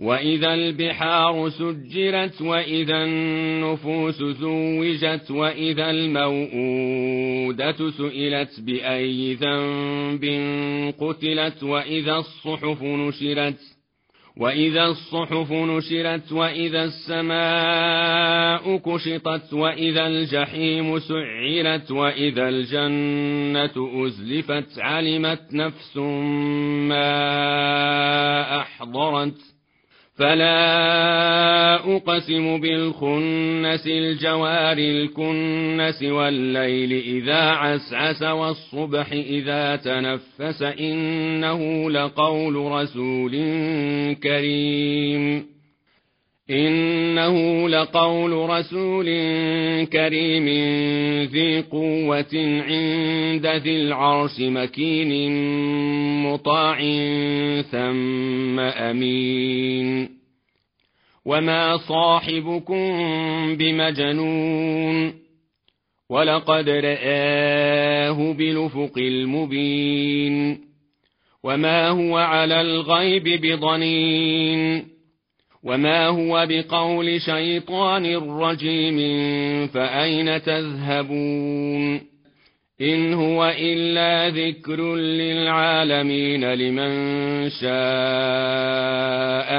وإذا البحار سجرت وإذا النفوس زوجت وإذا الموءودة سئلت بأي ذنب قتلت وإذا الصحف نشرت وإذا الصحف نشرت وإذا السماء كشطت وإذا الجحيم سعرت وإذا الجنة أزلفت علمت نفس ما أحضرت. فلا أقسم بالخنس الجوار الكنس والليل إذا عسعس والصبح إذا تنفس إنه لقول رسول كريم إنه لقول رسول كريم ذي قوة عند ذي العرش مكين مطاع ثم أمين. وما صاحبكم بمجنون. ولقد رآه بلفق المبين. وما هو على الغيب بضنين. وما هو بقول شيطان رجيم فأين تذهبون إن هو إلا ذكر للعالمين لمن شاء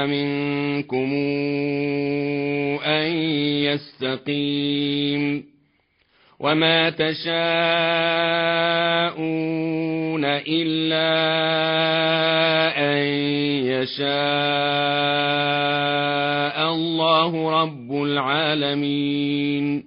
منكم أن يستقيم وما تشاءون إلا أن يشاء الله رب العالمين